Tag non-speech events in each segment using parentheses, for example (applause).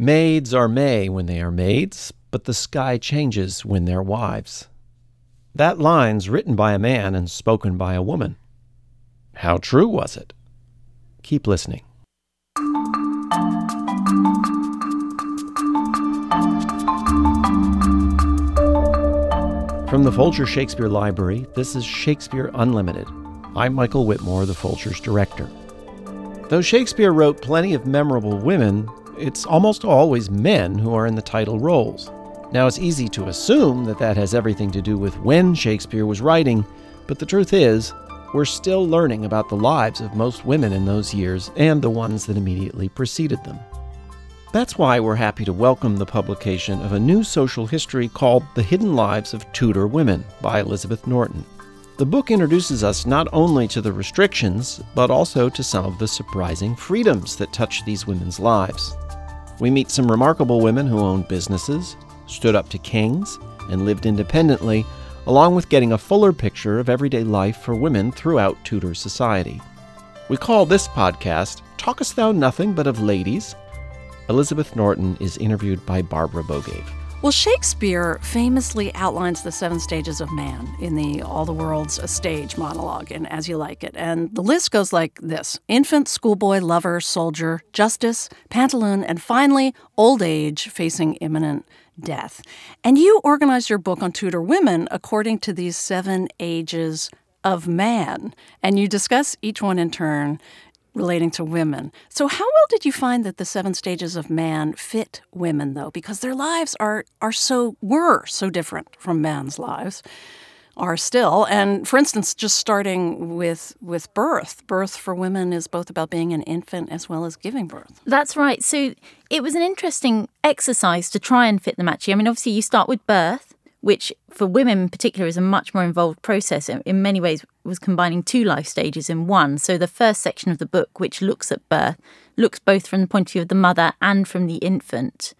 Maids are May when they are maids, but the sky changes when they're wives. That line's written by a man and spoken by a woman. How true was it? Keep listening. From the Folger Shakespeare Library, this is Shakespeare Unlimited. I'm Michael Whitmore, the Folger's director. Though Shakespeare wrote plenty of memorable women, it's almost always men who are in the title roles. Now, it's easy to assume that that has everything to do with when Shakespeare was writing, but the truth is, we're still learning about the lives of most women in those years and the ones that immediately preceded them. That's why we're happy to welcome the publication of a new social history called The Hidden Lives of Tudor Women by Elizabeth Norton. The book introduces us not only to the restrictions, but also to some of the surprising freedoms that touch these women's lives. We meet some remarkable women who owned businesses, stood up to kings, and lived independently, along with getting a fuller picture of everyday life for women throughout Tudor society. We call this podcast Talkest Thou Nothing But of Ladies? Elizabeth Norton is interviewed by Barbara Bogaev. Well, Shakespeare famously outlines the seven stages of man in the All the World's a Stage monologue in As You Like It. And the list goes like this infant, schoolboy, lover, soldier, justice, pantaloon, and finally, old age facing imminent death. And you organize your book on Tudor women according to these seven ages of man. And you discuss each one in turn relating to women. So how well did you find that the seven stages of man fit women though? Because their lives are are so were so different from men's lives. Are still, and for instance, just starting with with birth. Birth for women is both about being an infant as well as giving birth. That's right. So it was an interesting exercise to try and fit them. Actually, I mean, obviously, you start with birth, which for women in particular is a much more involved process. In many ways, was combining two life stages in one. So the first section of the book, which looks at birth, looks both from the point of view of the mother and from the infant.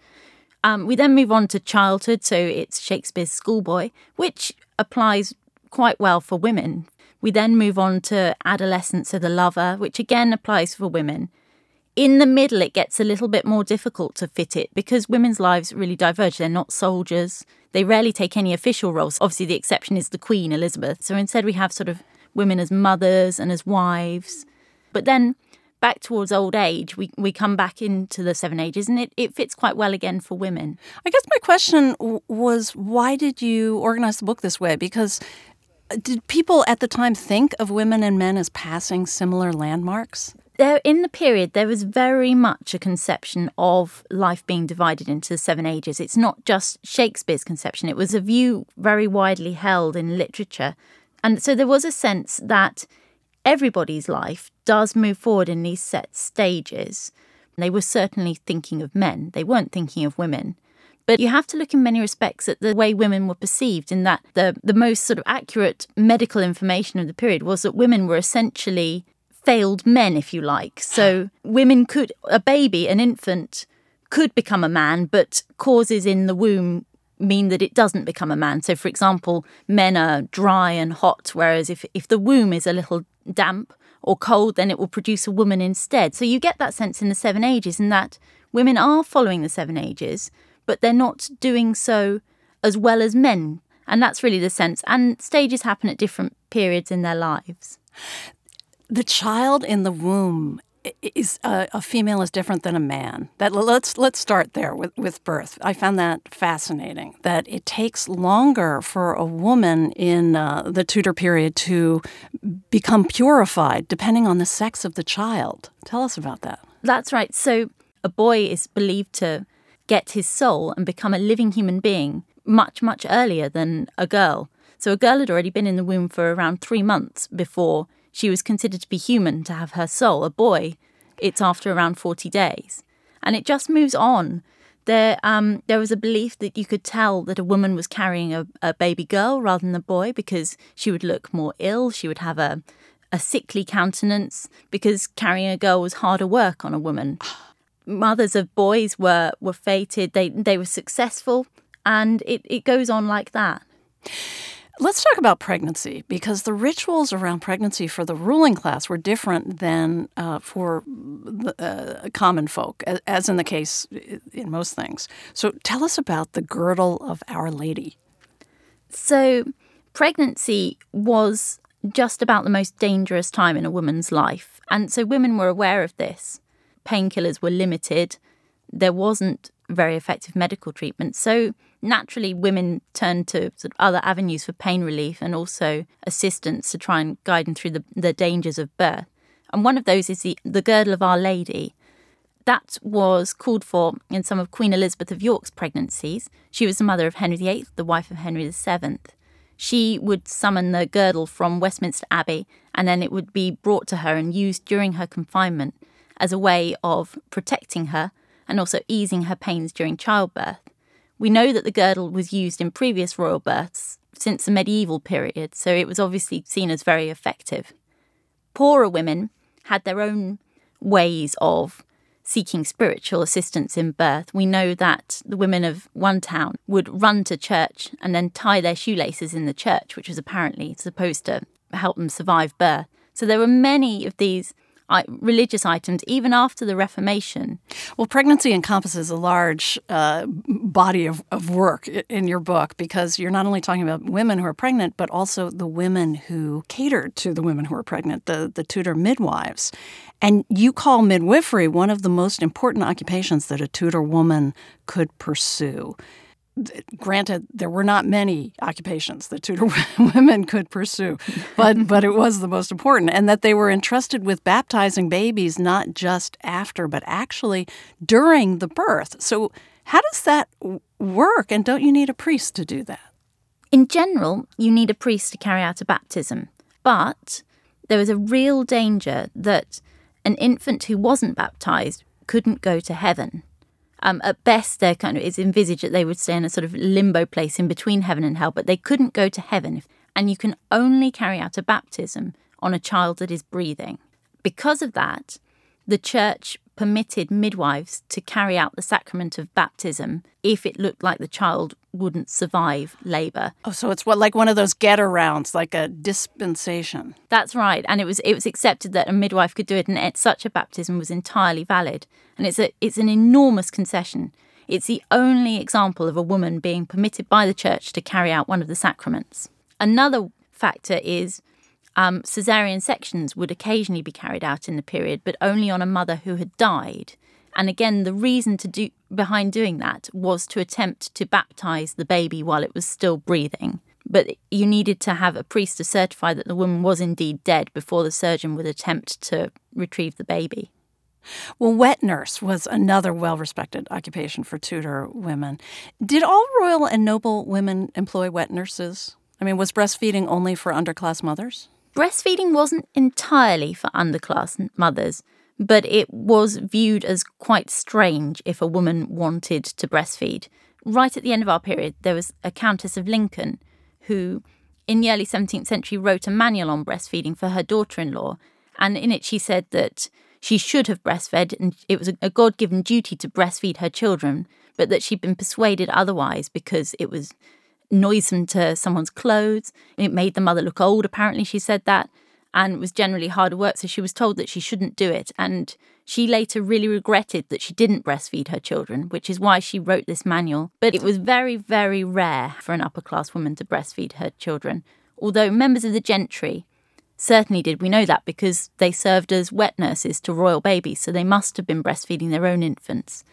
Um, we then move on to childhood, so it's Shakespeare's schoolboy, which applies quite well for women. We then move on to adolescence, so the lover, which again applies for women. In the middle, it gets a little bit more difficult to fit it because women's lives really diverge. They're not soldiers. They rarely take any official roles. Obviously, the exception is the Queen, Elizabeth. So instead, we have sort of women as mothers and as wives. But then back towards old age, we, we come back into the seven ages and it, it fits quite well again for women. I guess my question was why did you organize the book this way? Because did people at the time think of women and men as passing similar landmarks? There, in the period, there was very much a conception of life being divided into the seven ages. It's not just Shakespeare's conception, it was a view very widely held in literature and so there was a sense that everybody's life does move forward in these set stages. They were certainly thinking of men, they weren't thinking of women. But you have to look in many respects at the way women were perceived, in that the, the most sort of accurate medical information of the period was that women were essentially failed men, if you like. So (sighs) women could, a baby, an infant, could become a man, but causes in the womb mean that it doesn't become a man. So, for example, men are dry and hot, whereas if, if the womb is a little damp or cold, then it will produce a woman instead. So, you get that sense in the seven ages, in that women are following the seven ages, but they're not doing so as well as men. And that's really the sense. And stages happen at different periods in their lives. The child in the womb is a, a, female is different than a man. That let's let's start there with, with birth. I found that fascinating. That it takes longer for a woman in uh, the Tudor period to become purified, depending on the sex of the child. Tell us about that. That's right. So a boy is believed to get his soul and become a living human being much much earlier than a girl. So a girl had already been in the womb for around three months before she was considered to be human to have her soul. A boy, it's after around 40 days. And it just moves on. There, um, there was a belief that you could tell that a woman was carrying a, a baby girl rather than a boy because she would look more ill. She would have a, a sickly countenance because carrying a girl was harder work on a woman. Mothers of boys were, were fated, they, they were successful, and it, it goes on like that. Let's talk about pregnancy because the rituals around pregnancy for the ruling class were different than uh, for the, uh, common folk, as in the case in most things. So tell us about the girdle of Our Lady. So, pregnancy was just about the most dangerous time in a woman's life. And so women were aware of this. Painkillers were limited. There wasn't very effective medical treatment. So naturally, women turned to sort of other avenues for pain relief and also assistance to try and guide them through the, the dangers of birth. And one of those is the, the girdle of Our Lady. That was called for in some of Queen Elizabeth of York's pregnancies. She was the mother of Henry VIII, the wife of Henry VII. She would summon the girdle from Westminster Abbey, and then it would be brought to her and used during her confinement as a way of protecting her and also easing her pains during childbirth. We know that the girdle was used in previous royal births since the medieval period, so it was obviously seen as very effective. Poorer women had their own ways of seeking spiritual assistance in birth. We know that the women of one town would run to church and then tie their shoelaces in the church, which was apparently supposed to help them survive birth. So there were many of these religious items even after the Reformation. Well, pregnancy encompasses a large uh, body of, of work in your book because you're not only talking about women who are pregnant, but also the women who catered to the women who are pregnant, the, the Tudor midwives. And you call midwifery one of the most important occupations that a Tudor woman could pursue granted, there were not many occupations that Tudor (laughs) women could pursue, but (laughs) but it was the most important, and that they were entrusted with baptizing babies not just after, but actually during the birth. So, how does that work? And don't you need a priest to do that? In general, you need a priest to carry out a baptism, but there was a real danger that an infant who wasn't baptized couldn't go to heaven um, at best, there kind of is envisaged that they would stay in a sort of limbo place in between heaven and hell, but they couldn't go to heaven. And you can only carry out a baptism on a child that is breathing. Because of that, the church permitted midwives to carry out the sacrament of baptism if it looked like the child wouldn't survive labor. Oh, so it's what like one of those get arounds, like a dispensation. That's right, and it was it was accepted that a midwife could do it, and it, such a baptism was entirely valid. And it's a it's an enormous concession. It's the only example of a woman being permitted by the church to carry out one of the sacraments. Another factor is um, caesarean sections would occasionally be carried out in the period, but only on a mother who had died. And again, the reason to do behind doing that was to attempt to baptize the baby while it was still breathing. But you needed to have a priest to certify that the woman was indeed dead before the surgeon would attempt to retrieve the baby. Well, wet nurse was another well respected occupation for Tudor women. Did all royal and noble women employ wet nurses? I mean, was breastfeeding only for underclass mothers? Breastfeeding wasn't entirely for underclass mothers, but it was viewed as quite strange if a woman wanted to breastfeed. Right at the end of our period, there was a Countess of Lincoln who, in the early 17th century, wrote a manual on breastfeeding for her daughter in law. And in it, she said that she should have breastfed and it was a God given duty to breastfeed her children, but that she'd been persuaded otherwise because it was noisome to someone's clothes. It made the mother look old, apparently, she said that, and was generally hard work. So she was told that she shouldn't do it. And she later really regretted that she didn't breastfeed her children, which is why she wrote this manual. But it was very, very rare for an upper class woman to breastfeed her children. Although members of the gentry certainly did. We know that because they served as wet nurses to royal babies, so they must have been breastfeeding their own infants.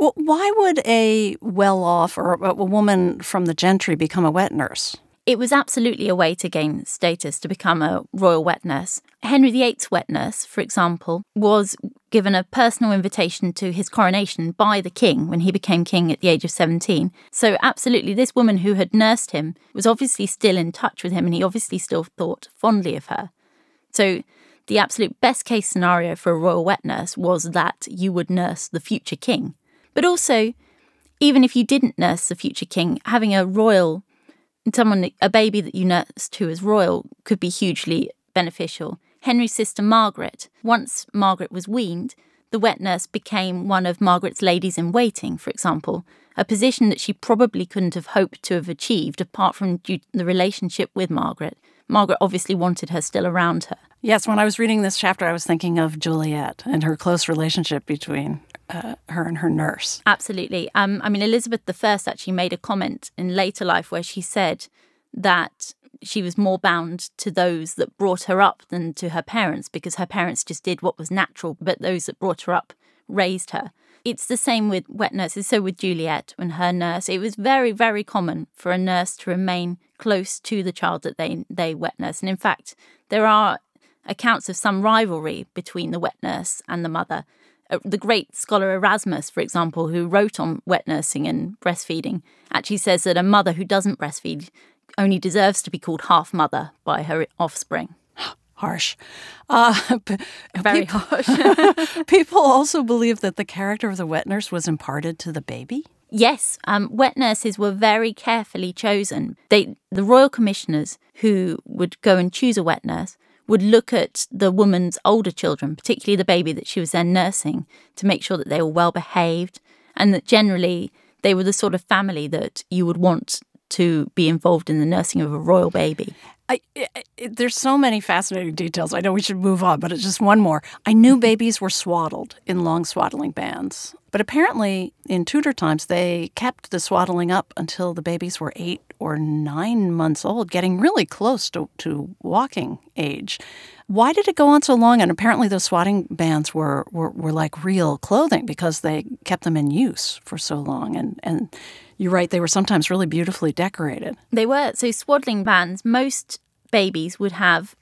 Well, why would a well off or a woman from the gentry become a wet nurse? It was absolutely a way to gain status to become a royal wet nurse. Henry VIII's wet nurse, for example, was given a personal invitation to his coronation by the king when he became king at the age of 17. So, absolutely, this woman who had nursed him was obviously still in touch with him and he obviously still thought fondly of her. So, the absolute best case scenario for a royal wet nurse was that you would nurse the future king. But also, even if you didn't nurse the future king, having a royal, someone, a baby that you nursed who is royal could be hugely beneficial. Henry's sister Margaret, once Margaret was weaned, the wet nurse became one of Margaret's ladies in waiting, for example, a position that she probably couldn't have hoped to have achieved apart from the relationship with Margaret. Margaret obviously wanted her still around her. Yes, when I was reading this chapter, I was thinking of Juliet and her close relationship between uh, her and her nurse. Absolutely. Um, I mean, Elizabeth I actually made a comment in later life where she said that she was more bound to those that brought her up than to her parents because her parents just did what was natural, but those that brought her up raised her. It's the same with wet nurses. So with Juliet and her nurse, it was very, very common for a nurse to remain close to the child that they they wet nurse. And in fact, there are accounts of some rivalry between the wet nurse and the mother. Uh, the great scholar Erasmus, for example, who wrote on wet nursing and breastfeeding, actually says that a mother who doesn't breastfeed only deserves to be called half mother by her offspring. (gasps) Harsh. Uh, (laughs) Very people, harsh. (laughs) (laughs) people also believe that the character of the wet nurse was imparted to the baby. Yes, um, wet nurses were very carefully chosen. They, the royal commissioners who would go and choose a wet nurse would look at the woman's older children, particularly the baby that she was then nursing, to make sure that they were well behaved and that generally they were the sort of family that you would want to be involved in the nursing of a royal baby. I, there's so many fascinating details. I know we should move on, but it's just one more. I knew mm-hmm. babies were swaddled in long swaddling bands, but apparently in Tudor times they kept the swaddling up until the babies were eight or nine months old, getting really close to, to walking age. Why did it go on so long? And apparently those swaddling bands were, were, were like real clothing because they kept them in use for so long. And, and you're right, they were sometimes really beautifully decorated. They were. So, swaddling bands, most babies would have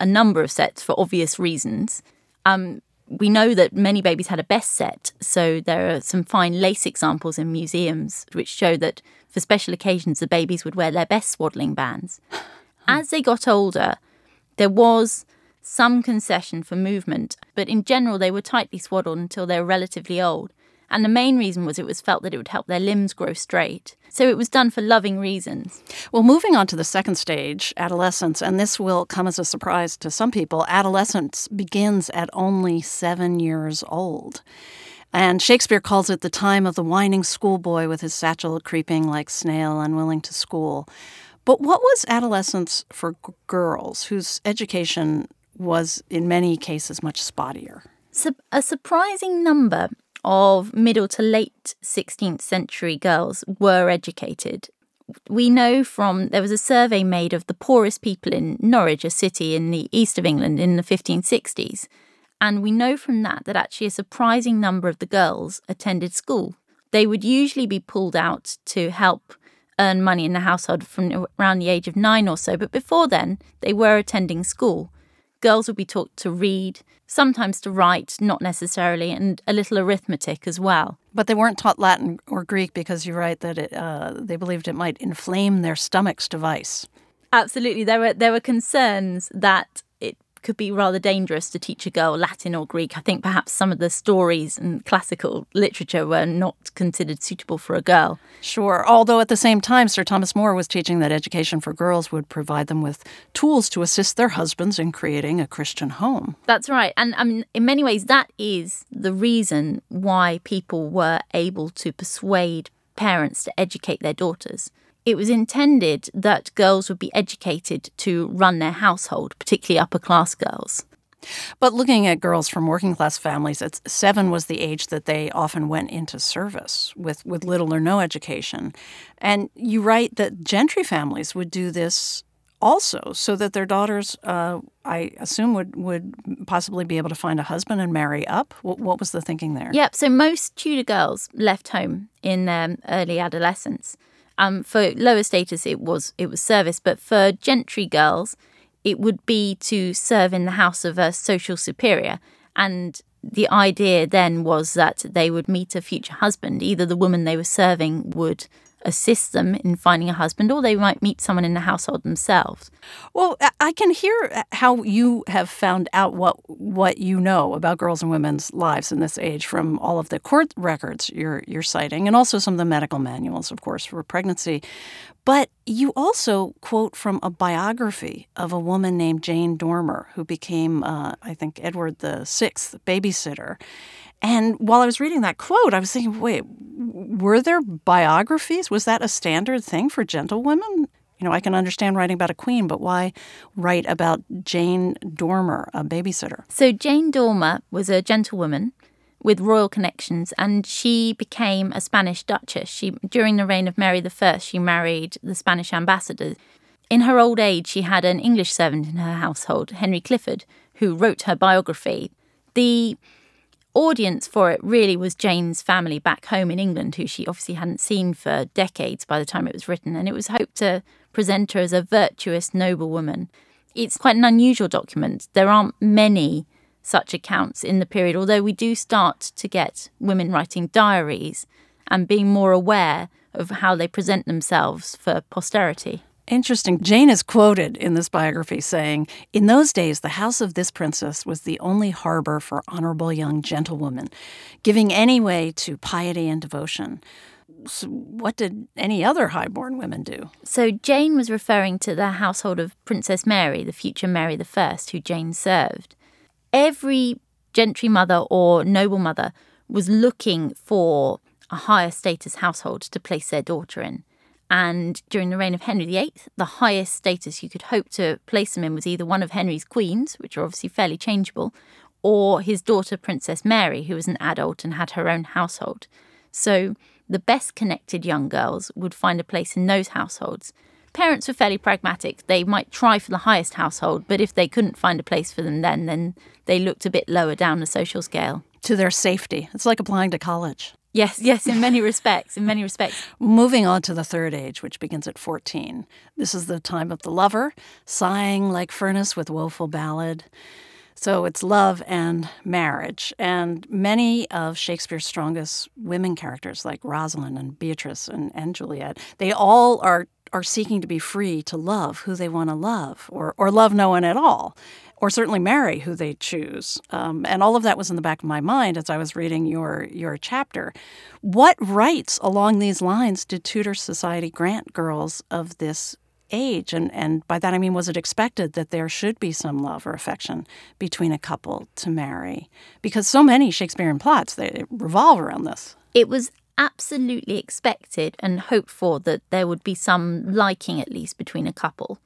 a number of sets for obvious reasons. Um, we know that many babies had a best set, so there are some fine lace examples in museums which show that for special occasions the babies would wear their best swaddling bands. As they got older, there was some concession for movement, but in general they were tightly swaddled until they were relatively old. And the main reason was it was felt that it would help their limbs grow straight. So it was done for loving reasons. Well, moving on to the second stage, adolescence, and this will come as a surprise to some people, adolescence begins at only seven years old. And Shakespeare calls it the time of the whining schoolboy with his satchel creeping like snail, unwilling to school. But what was adolescence for g- girls whose education was in many cases much spottier? a surprising number of middle to late 16th century girls were educated. We know from there was a survey made of the poorest people in Norwich, a city in the east of England in the 1560s. And we know from that that actually a surprising number of the girls attended school. They would usually be pulled out to help earn money in the household from around the age of nine or so, but before then, they were attending school. Girls would be taught to read, sometimes to write, not necessarily, and a little arithmetic as well. But they weren't taught Latin or Greek because you write that it, uh, they believed it might inflame their stomachs to vice. Absolutely, there were there were concerns that could be rather dangerous to teach a girl Latin or Greek. I think perhaps some of the stories and classical literature were not considered suitable for a girl. Sure. Although at the same time, Sir Thomas More was teaching that education for girls would provide them with tools to assist their husbands in creating a Christian home. That's right. And I mean, in many ways, that is the reason why people were able to persuade parents to educate their daughters it was intended that girls would be educated to run their household, particularly upper class girls. But looking at girls from working class families, seven was the age that they often went into service with, with little or no education. And you write that gentry families would do this also so that their daughters, uh, I assume, would, would possibly be able to find a husband and marry up. What, what was the thinking there? Yep. So most Tudor girls left home in their early adolescence. Um, for lower status, it was it was service, but for gentry girls, it would be to serve in the house of a social superior. And the idea then was that they would meet a future husband. Either the woman they were serving would assist them in finding a husband, or they might meet someone in the household themselves. Well, I can hear how you have found out what what you know about girls and women's lives in this age from all of the court records you're you're citing, and also some of the medical manuals, of course, for pregnancy. But you also quote from a biography of a woman named Jane Dormer, who became, uh, I think, Edward the Sixth babysitter. And while I was reading that quote, I was thinking, wait, were there biographies? Was that a standard thing for gentlewomen? You know, I can understand writing about a queen, but why write about Jane Dormer, a babysitter? So, Jane Dormer was a gentlewoman with royal connections, and she became a Spanish duchess. She, during the reign of Mary I, she married the Spanish ambassador. In her old age, she had an English servant in her household, Henry Clifford, who wrote her biography. The audience for it really was Jane's family back home in England, who she obviously hadn't seen for decades by the time it was written, and it was hoped to present her as a virtuous, noble woman. It's quite an unusual document. There aren't many such accounts in the period, although we do start to get women writing diaries and being more aware of how they present themselves for posterity. Interesting. Jane is quoted in this biography saying, In those days, the house of this princess was the only harbor for honorable young gentlewomen, giving any way to piety and devotion. So what did any other highborn women do? So Jane was referring to the household of Princess Mary, the future Mary I, who Jane served. Every gentry mother or noble mother was looking for a higher status household to place their daughter in. And during the reign of Henry VIII, the highest status you could hope to place them in was either one of Henry's queens, which are obviously fairly changeable, or his daughter, Princess Mary, who was an adult and had her own household. So the best connected young girls would find a place in those households. Parents were fairly pragmatic. They might try for the highest household, but if they couldn't find a place for them then, then they looked a bit lower down the social scale. To their safety. It's like applying to college. Yes, yes, in many respects, in many respects. Moving on to the third age, which begins at 14. This is the time of the lover, sighing like furnace with woeful ballad. So it's love and marriage. And many of Shakespeare's strongest women characters, like Rosalind and Beatrice and, and Juliet, they all are, are seeking to be free to love who they want to love or, or love no one at all or certainly marry who they choose. Um, and all of that was in the back of my mind as I was reading your your chapter. What rights along these lines did Tudor society grant girls of this age? And and by that I mean, was it expected that there should be some love or affection between a couple to marry? Because so many Shakespearean plots they revolve around this. It was absolutely expected and hoped for that there would be some liking at least between a couple.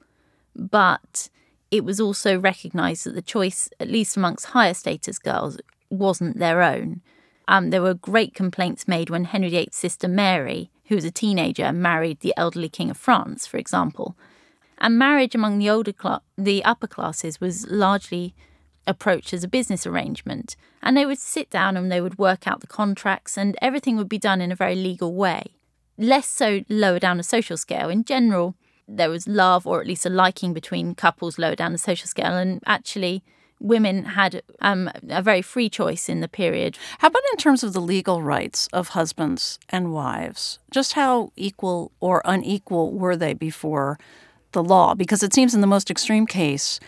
But it was also recognised that the choice, at least amongst higher status girls, wasn't their own. Um, there were great complaints made when Henry VIII's sister Mary, who was a teenager, married the elderly King of France, for example. And marriage among the older cl- the upper classes was largely approached as a business arrangement, and they would sit down and they would work out the contracts, and everything would be done in a very legal way. Less so lower down the social scale. In general, there was love or at least a liking between couples lower down the social scale. And actually, women had um, a very free choice in the period. How about in terms of the legal rights of husbands and wives? Just how equal or unequal were they before the law? Because it seems in the most extreme case,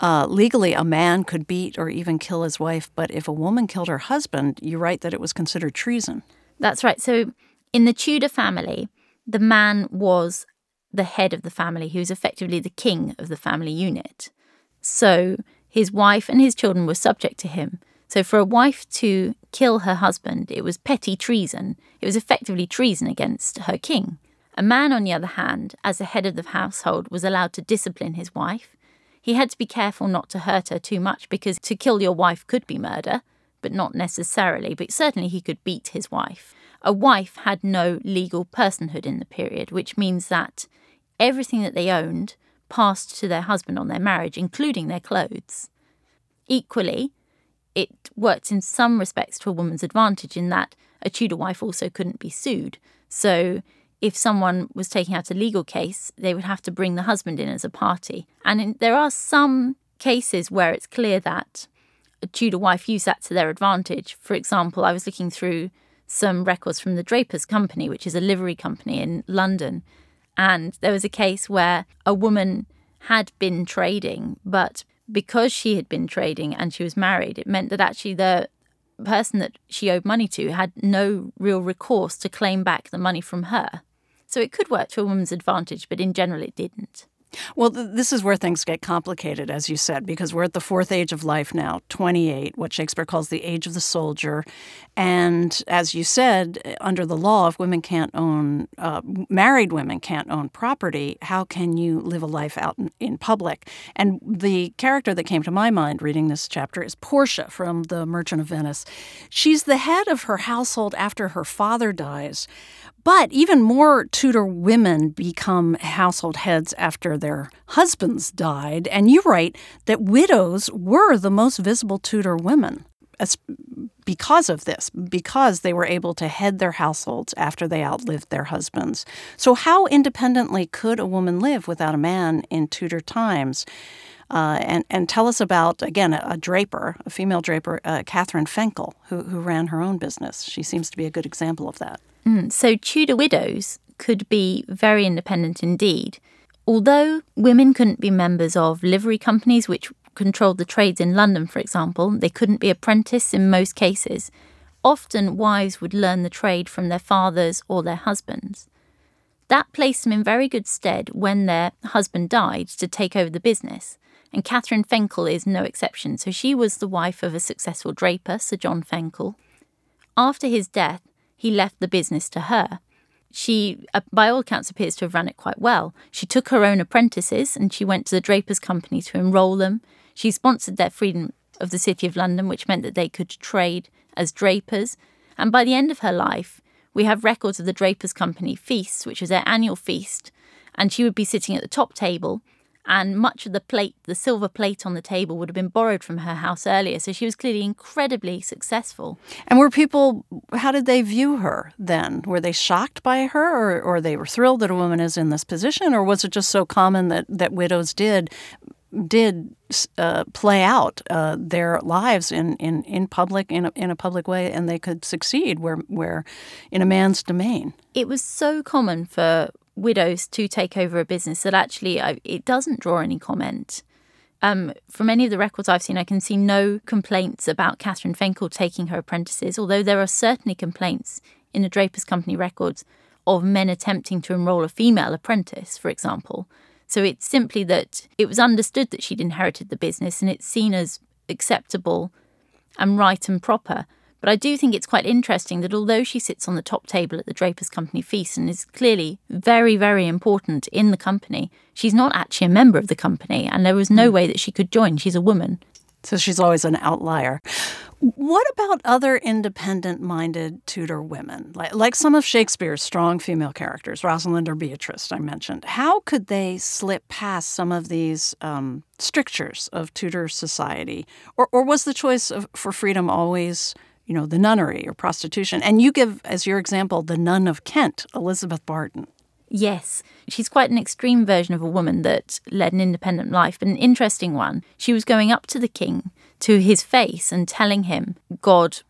uh, legally, a man could beat or even kill his wife, but if a woman killed her husband, you write that it was considered treason. That's right. So in the Tudor family, the man was the head of the family, who's effectively the king of the family unit. So his wife and his children were subject to him. So for a wife to kill her husband, it was petty treason. It was effectively treason against her king. A man, on the other hand, as the head of the household, was allowed to discipline his wife. He had to be careful not to hurt her too much because to kill your wife could be murder, but not necessarily, but certainly he could beat his wife. A wife had no legal personhood in the period, which means that everything that they owned passed to their husband on their marriage, including their clothes. Equally, it worked in some respects to a woman's advantage in that a Tudor wife also couldn't be sued. So, if someone was taking out a legal case, they would have to bring the husband in as a party. And in, there are some cases where it's clear that a Tudor wife used that to their advantage. For example, I was looking through some records from the Drapers Company, which is a livery company in London, and there was a case where a woman had been trading, but because she had been trading and she was married, it meant that actually the person that she owed money to had no real recourse to claim back the money from her. So it could work to a woman's advantage, but in general, it didn't. Well, th- this is where things get complicated, as you said, because we're at the fourth age of life now, 28, what Shakespeare calls the age of the soldier. And as you said, under the law, if women can't own, uh, married women can't own property, how can you live a life out in, in public? And the character that came to my mind reading this chapter is Portia from The Merchant of Venice. She's the head of her household after her father dies. But even more Tudor women become household heads after their husbands died. And you write that widows were the most visible Tudor women because of this, because they were able to head their households after they outlived their husbands. So, how independently could a woman live without a man in Tudor times? Uh, and, and tell us about, again, a, a draper, a female draper, uh, Catherine Fenkell, who, who ran her own business. She seems to be a good example of that. Mm, so Tudor widows could be very independent indeed. Although women couldn't be members of livery companies, which controlled the trades in London, for example, they couldn't be apprentices in most cases. Often, wives would learn the trade from their fathers or their husbands. That placed them in very good stead when their husband died to take over the business. And Catherine Fenkell is no exception. So she was the wife of a successful draper, Sir John Fenkell. After his death, he left the business to her. She, uh, by all accounts, appears to have run it quite well. She took her own apprentices and she went to the Drapers' Company to enrol them. She sponsored their freedom of the City of London, which meant that they could trade as drapers. And by the end of her life, we have records of the Drapers' Company feasts, which was their annual feast. And she would be sitting at the top table and much of the plate, the silver plate on the table, would have been borrowed from her house earlier. So she was clearly incredibly successful. And were people, how did they view her then? Were they shocked by her, or, or they were thrilled that a woman is in this position, or was it just so common that, that widows did? did uh, play out uh, their lives in, in, in public in a, in a public way and they could succeed where where in a man's domain. It was so common for widows to take over a business that actually I, it doesn't draw any comment. Um, from any of the records I've seen, I can see no complaints about Catherine Fenkell taking her apprentices, although there are certainly complaints in the Drapers Company records of men attempting to enrol a female apprentice, for example. So it's simply that it was understood that she'd inherited the business and it's seen as acceptable and right and proper. But I do think it's quite interesting that although she sits on the top table at the Drapers Company feast and is clearly very, very important in the company, she's not actually a member of the company, and there was no hmm. way that she could join. She's a woman. So she's always an outlier. What about other independent minded Tudor women, like, like some of Shakespeare's strong female characters, Rosalind or Beatrice, I mentioned? How could they slip past some of these um, strictures of Tudor society? Or, or was the choice of, for freedom always you know, the nunnery or prostitution. And you give as your example the nun of Kent, Elizabeth Barton. Yes, she's quite an extreme version of a woman that led an independent life, but an interesting one. She was going up to the king, to his face, and telling him God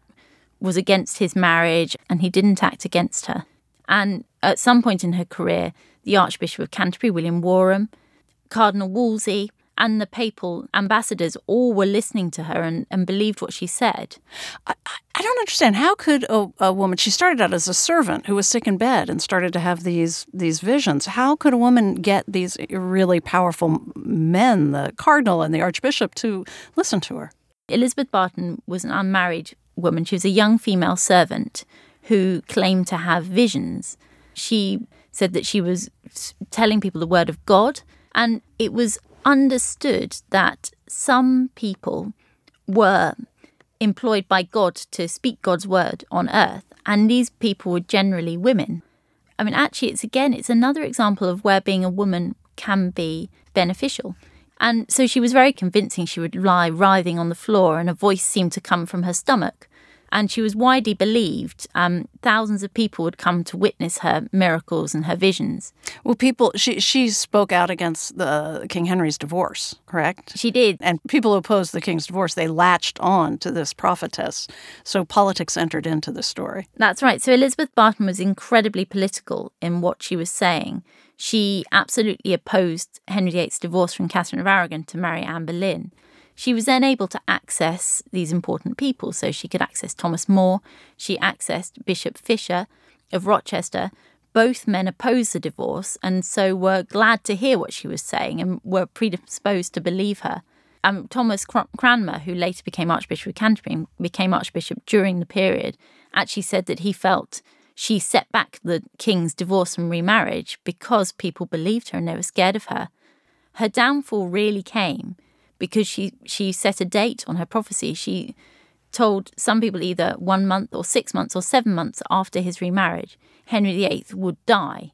was against his marriage and he didn't act against her. And at some point in her career, the Archbishop of Canterbury, William Warham, Cardinal Wolsey, and the papal ambassadors all were listening to her and, and believed what she said. I, I don't understand. How could a, a, woman? She started out as a servant who was sick in bed and started to have these these visions. How could a woman get these really powerful men, the cardinal and the archbishop, to listen to her? Elizabeth Barton was an unmarried woman. She was a young female servant who claimed to have visions. She said that she was telling people the word of God, and it was understood that some people were employed by God to speak God's word on earth, and these people were generally women. I mean, actually, it's again, it's another example of where being a woman can be beneficial. And so she was very convincing. She would lie writhing on the floor, and a voice seemed to come from her stomach and she was widely believed. Um, thousands of people would come to witness her miracles and her visions. Well, people, she she spoke out against the King Henry's divorce, correct? She did, and people who opposed the king's divorce they latched on to this prophetess. So politics entered into the story. That's right. So Elizabeth Barton was incredibly political in what she was saying. She absolutely opposed Henry VIII's divorce from Catherine of Aragon to marry Anne Boleyn. She was then able to access these important people. So she could access Thomas More, she accessed Bishop Fisher of Rochester, both men opposed the divorce and so were glad to hear what she was saying and were predisposed to believe her. Um, Thomas Cranmer, who later became Archbishop of Canterbury became Archbishop during the period, actually said that he felt she set back the king's divorce and remarriage because people believed her and they were scared of her. Her downfall really came because she, she set a date on her prophecy. She told some people either one month or six months or seven months after his remarriage, Henry VIII would die.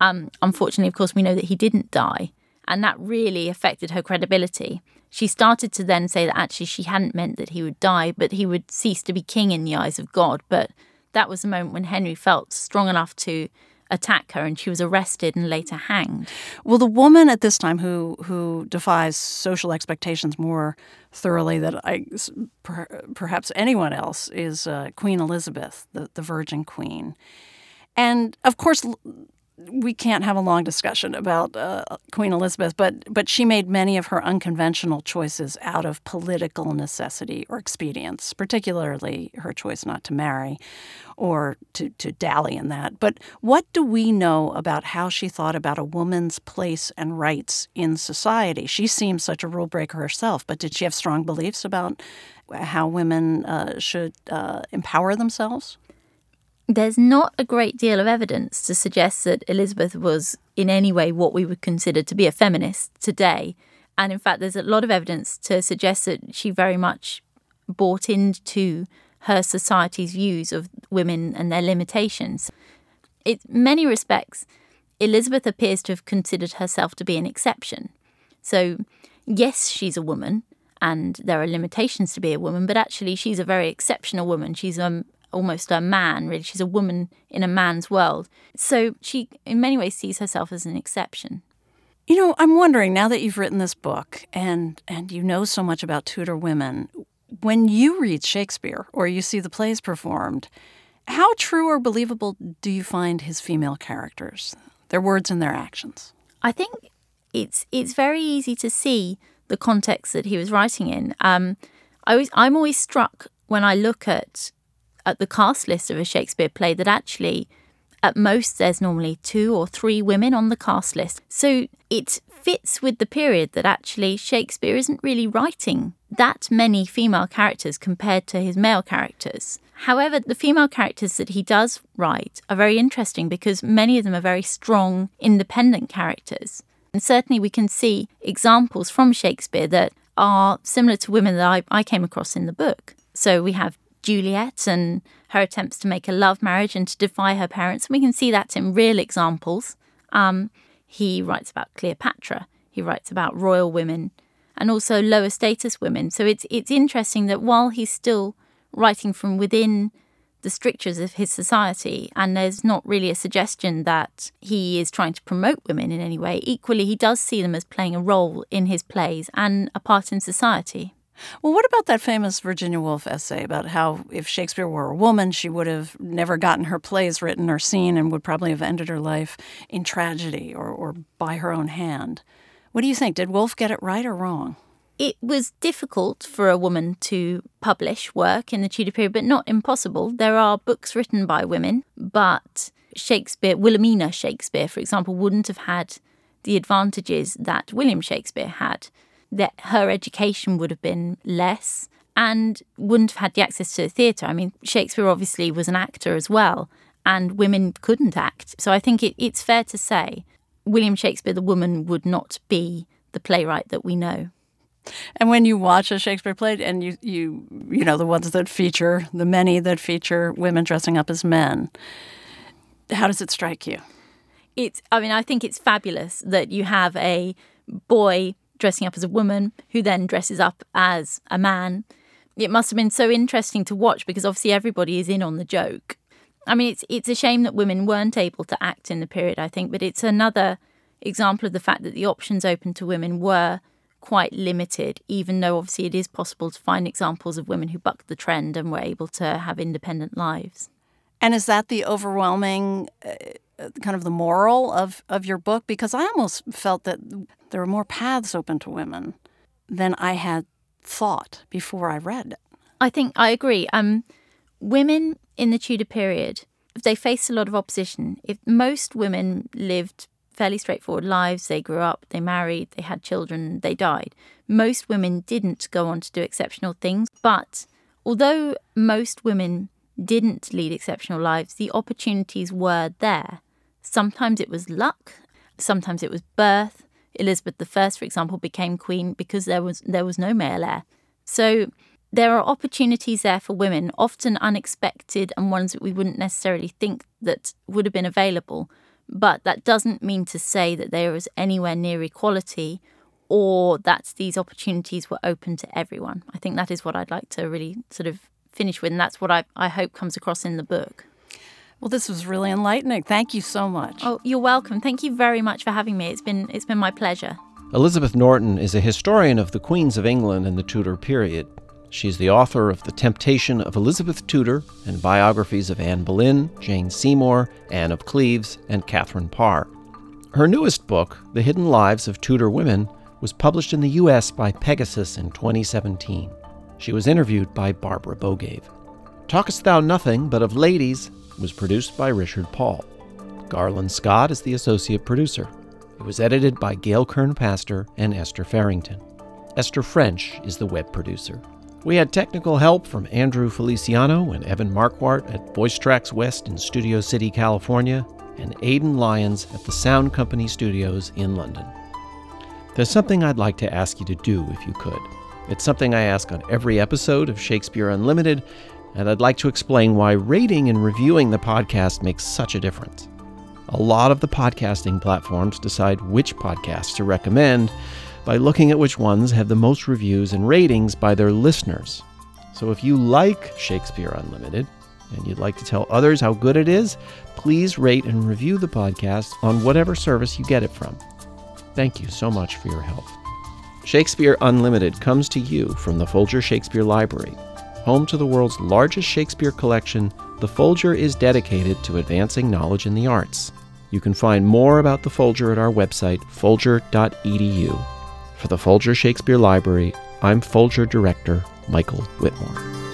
Um, unfortunately, of course, we know that he didn't die, and that really affected her credibility. She started to then say that actually she hadn't meant that he would die, but he would cease to be king in the eyes of God. But that was the moment when Henry felt strong enough to attack her and she was arrested and later hanged. Well, the woman at this time who who defies social expectations more thoroughly than I per, perhaps anyone else is uh, Queen Elizabeth, the the Virgin Queen. And of course we can't have a long discussion about uh, Queen Elizabeth, but but she made many of her unconventional choices out of political necessity or expedience, particularly her choice not to marry or to, to dally in that. But what do we know about how she thought about a woman's place and rights in society? She seems such a rule breaker herself, but did she have strong beliefs about how women uh, should uh, empower themselves? There's not a great deal of evidence to suggest that Elizabeth was in any way what we would consider to be a feminist today. And in fact, there's a lot of evidence to suggest that she very much bought into her society's views of women and their limitations. In many respects, Elizabeth appears to have considered herself to be an exception. So, yes, she's a woman, and there are limitations to be a woman, but actually, she's a very exceptional woman. She's a, almost a man, really. She's a woman in a man's world. So she, in many ways, sees herself as an exception. You know, I'm wondering now that you've written this book and and you know so much about Tudor women, when you read Shakespeare or you see the plays performed, how true or believable do you find his female characters, their words and their actions? I think it's it's very easy to see the context that he was writing in. Um, I was, I'm always struck when I look at at the cast list of a Shakespeare play that actually, at most, there's normally two or three women on the cast list. So it fits with the period that actually Shakespeare isn't really writing that many female characters compared to his male characters. However, the female characters that he does write are very interesting because many of them are very strong, independent characters. And certainly we can see examples from Shakespeare that are similar to women that I, I came across in the book. So we have Juliet and her attempts to make a love marriage and to defy her parents. And We can see that in real examples. Um, he writes about Cleopatra. He writes about royal women and also lower status women. So it's it's interesting that while he's still writing from within the strictures of his society, and there's not really a suggestion that he is trying to promote women in any way. Equally, he does see them as playing a role in his plays and a part in society. Well, what about that famous Virginia Woolf essay about how if Shakespeare were a woman, she would have never gotten her plays written or seen and would probably have ended her life in tragedy or, or by her own hand? What do you think? Did Woolf get it right or wrong? It was difficult for a woman to publish work in the Tudor period, but not impossible. There are books written by women, but Shakespeare, Wilhelmina Shakespeare, for example, wouldn't have had the advantages that William Shakespeare had that her education would have been less and wouldn't have had the access to the theatre. I mean, Shakespeare obviously was an actor as well, and women couldn't act. So I think it, it's fair to say William Shakespeare, the woman, would not be the playwright that we know. And when you watch a Shakespeare play, and you you you know the ones that feature the many that feature women dressing up as men, how does it strike you? It's. I mean, I think it's fabulous that you have a boy dressing up as a woman, who then dresses up as a man. It must have been so interesting to watch because obviously everybody is in on the joke. I mean, it's it's a shame that women weren't able to act in the period, I think, but it's another example of the fact that the options open to women were quite limited, even though obviously it is possible to find examples of women who bucked the trend and were able to have independent lives. And is that the overwhelming uh, kind of the moral of, of your book? Because I almost felt that there were more paths open to women than I had thought before I read it. I think I agree. Um, women in the Tudor period they faced a lot of opposition. If most women lived fairly straightforward lives, they grew up, they married, they had children, they died. Most women didn't go on to do exceptional things, but although most women didn't lead exceptional lives, the opportunities were there. Sometimes it was luck, sometimes it was birth. Elizabeth I, for example, became queen because there was there was no male heir. So there are opportunities there for women, often unexpected and ones that we wouldn't necessarily think that would have been available. But that doesn't mean to say that there is anywhere near equality or that these opportunities were open to everyone. I think that is what I'd like to really sort of finish with, and that's what I, I hope comes across in the book. Well, this was really enlightening. Thank you so much. Oh, you're welcome. Thank you very much for having me. It's been it's been my pleasure. Elizabeth Norton is a historian of the Queens of England in the Tudor period. She's the author of The Temptation of Elizabeth Tudor and biographies of Anne Boleyn, Jane Seymour, Anne of Cleves, and Catherine Parr. Her newest book, The Hidden Lives of Tudor Women, was published in the U.S. by Pegasus in 2017. She was interviewed by Barbara Bogaev. Talkest Thou Nothing But of Ladies was produced by Richard Paul. Garland Scott is the associate producer. It was edited by Gail Kern Paster and Esther Ferington. Esther French is the web producer. We had technical help from Andrew Feliciano and Evan Marquardt at VoiceTrax West in Studio City, California, and Aidan Lyons at the Sound Company Studios in London. There's something I'd like to ask you to do if you could. It's something I ask on every episode of Shakespeare Unlimited, and I'd like to explain why rating and reviewing the podcast makes such a difference. A lot of the podcasting platforms decide which podcasts to recommend, by looking at which ones have the most reviews and ratings by their listeners. So if you like Shakespeare Unlimited and you'd like to tell others how good it is, please rate and review the podcast on whatever service you get it from. Thank you so much for your help. Shakespeare Unlimited comes to you from the Folger Shakespeare Library. Home to the world's largest Shakespeare collection, the Folger is dedicated to advancing knowledge in the arts. You can find more about the Folger at our website, folger.edu. For the Folger Shakespeare Library, I'm Folger Director Michael Witmore.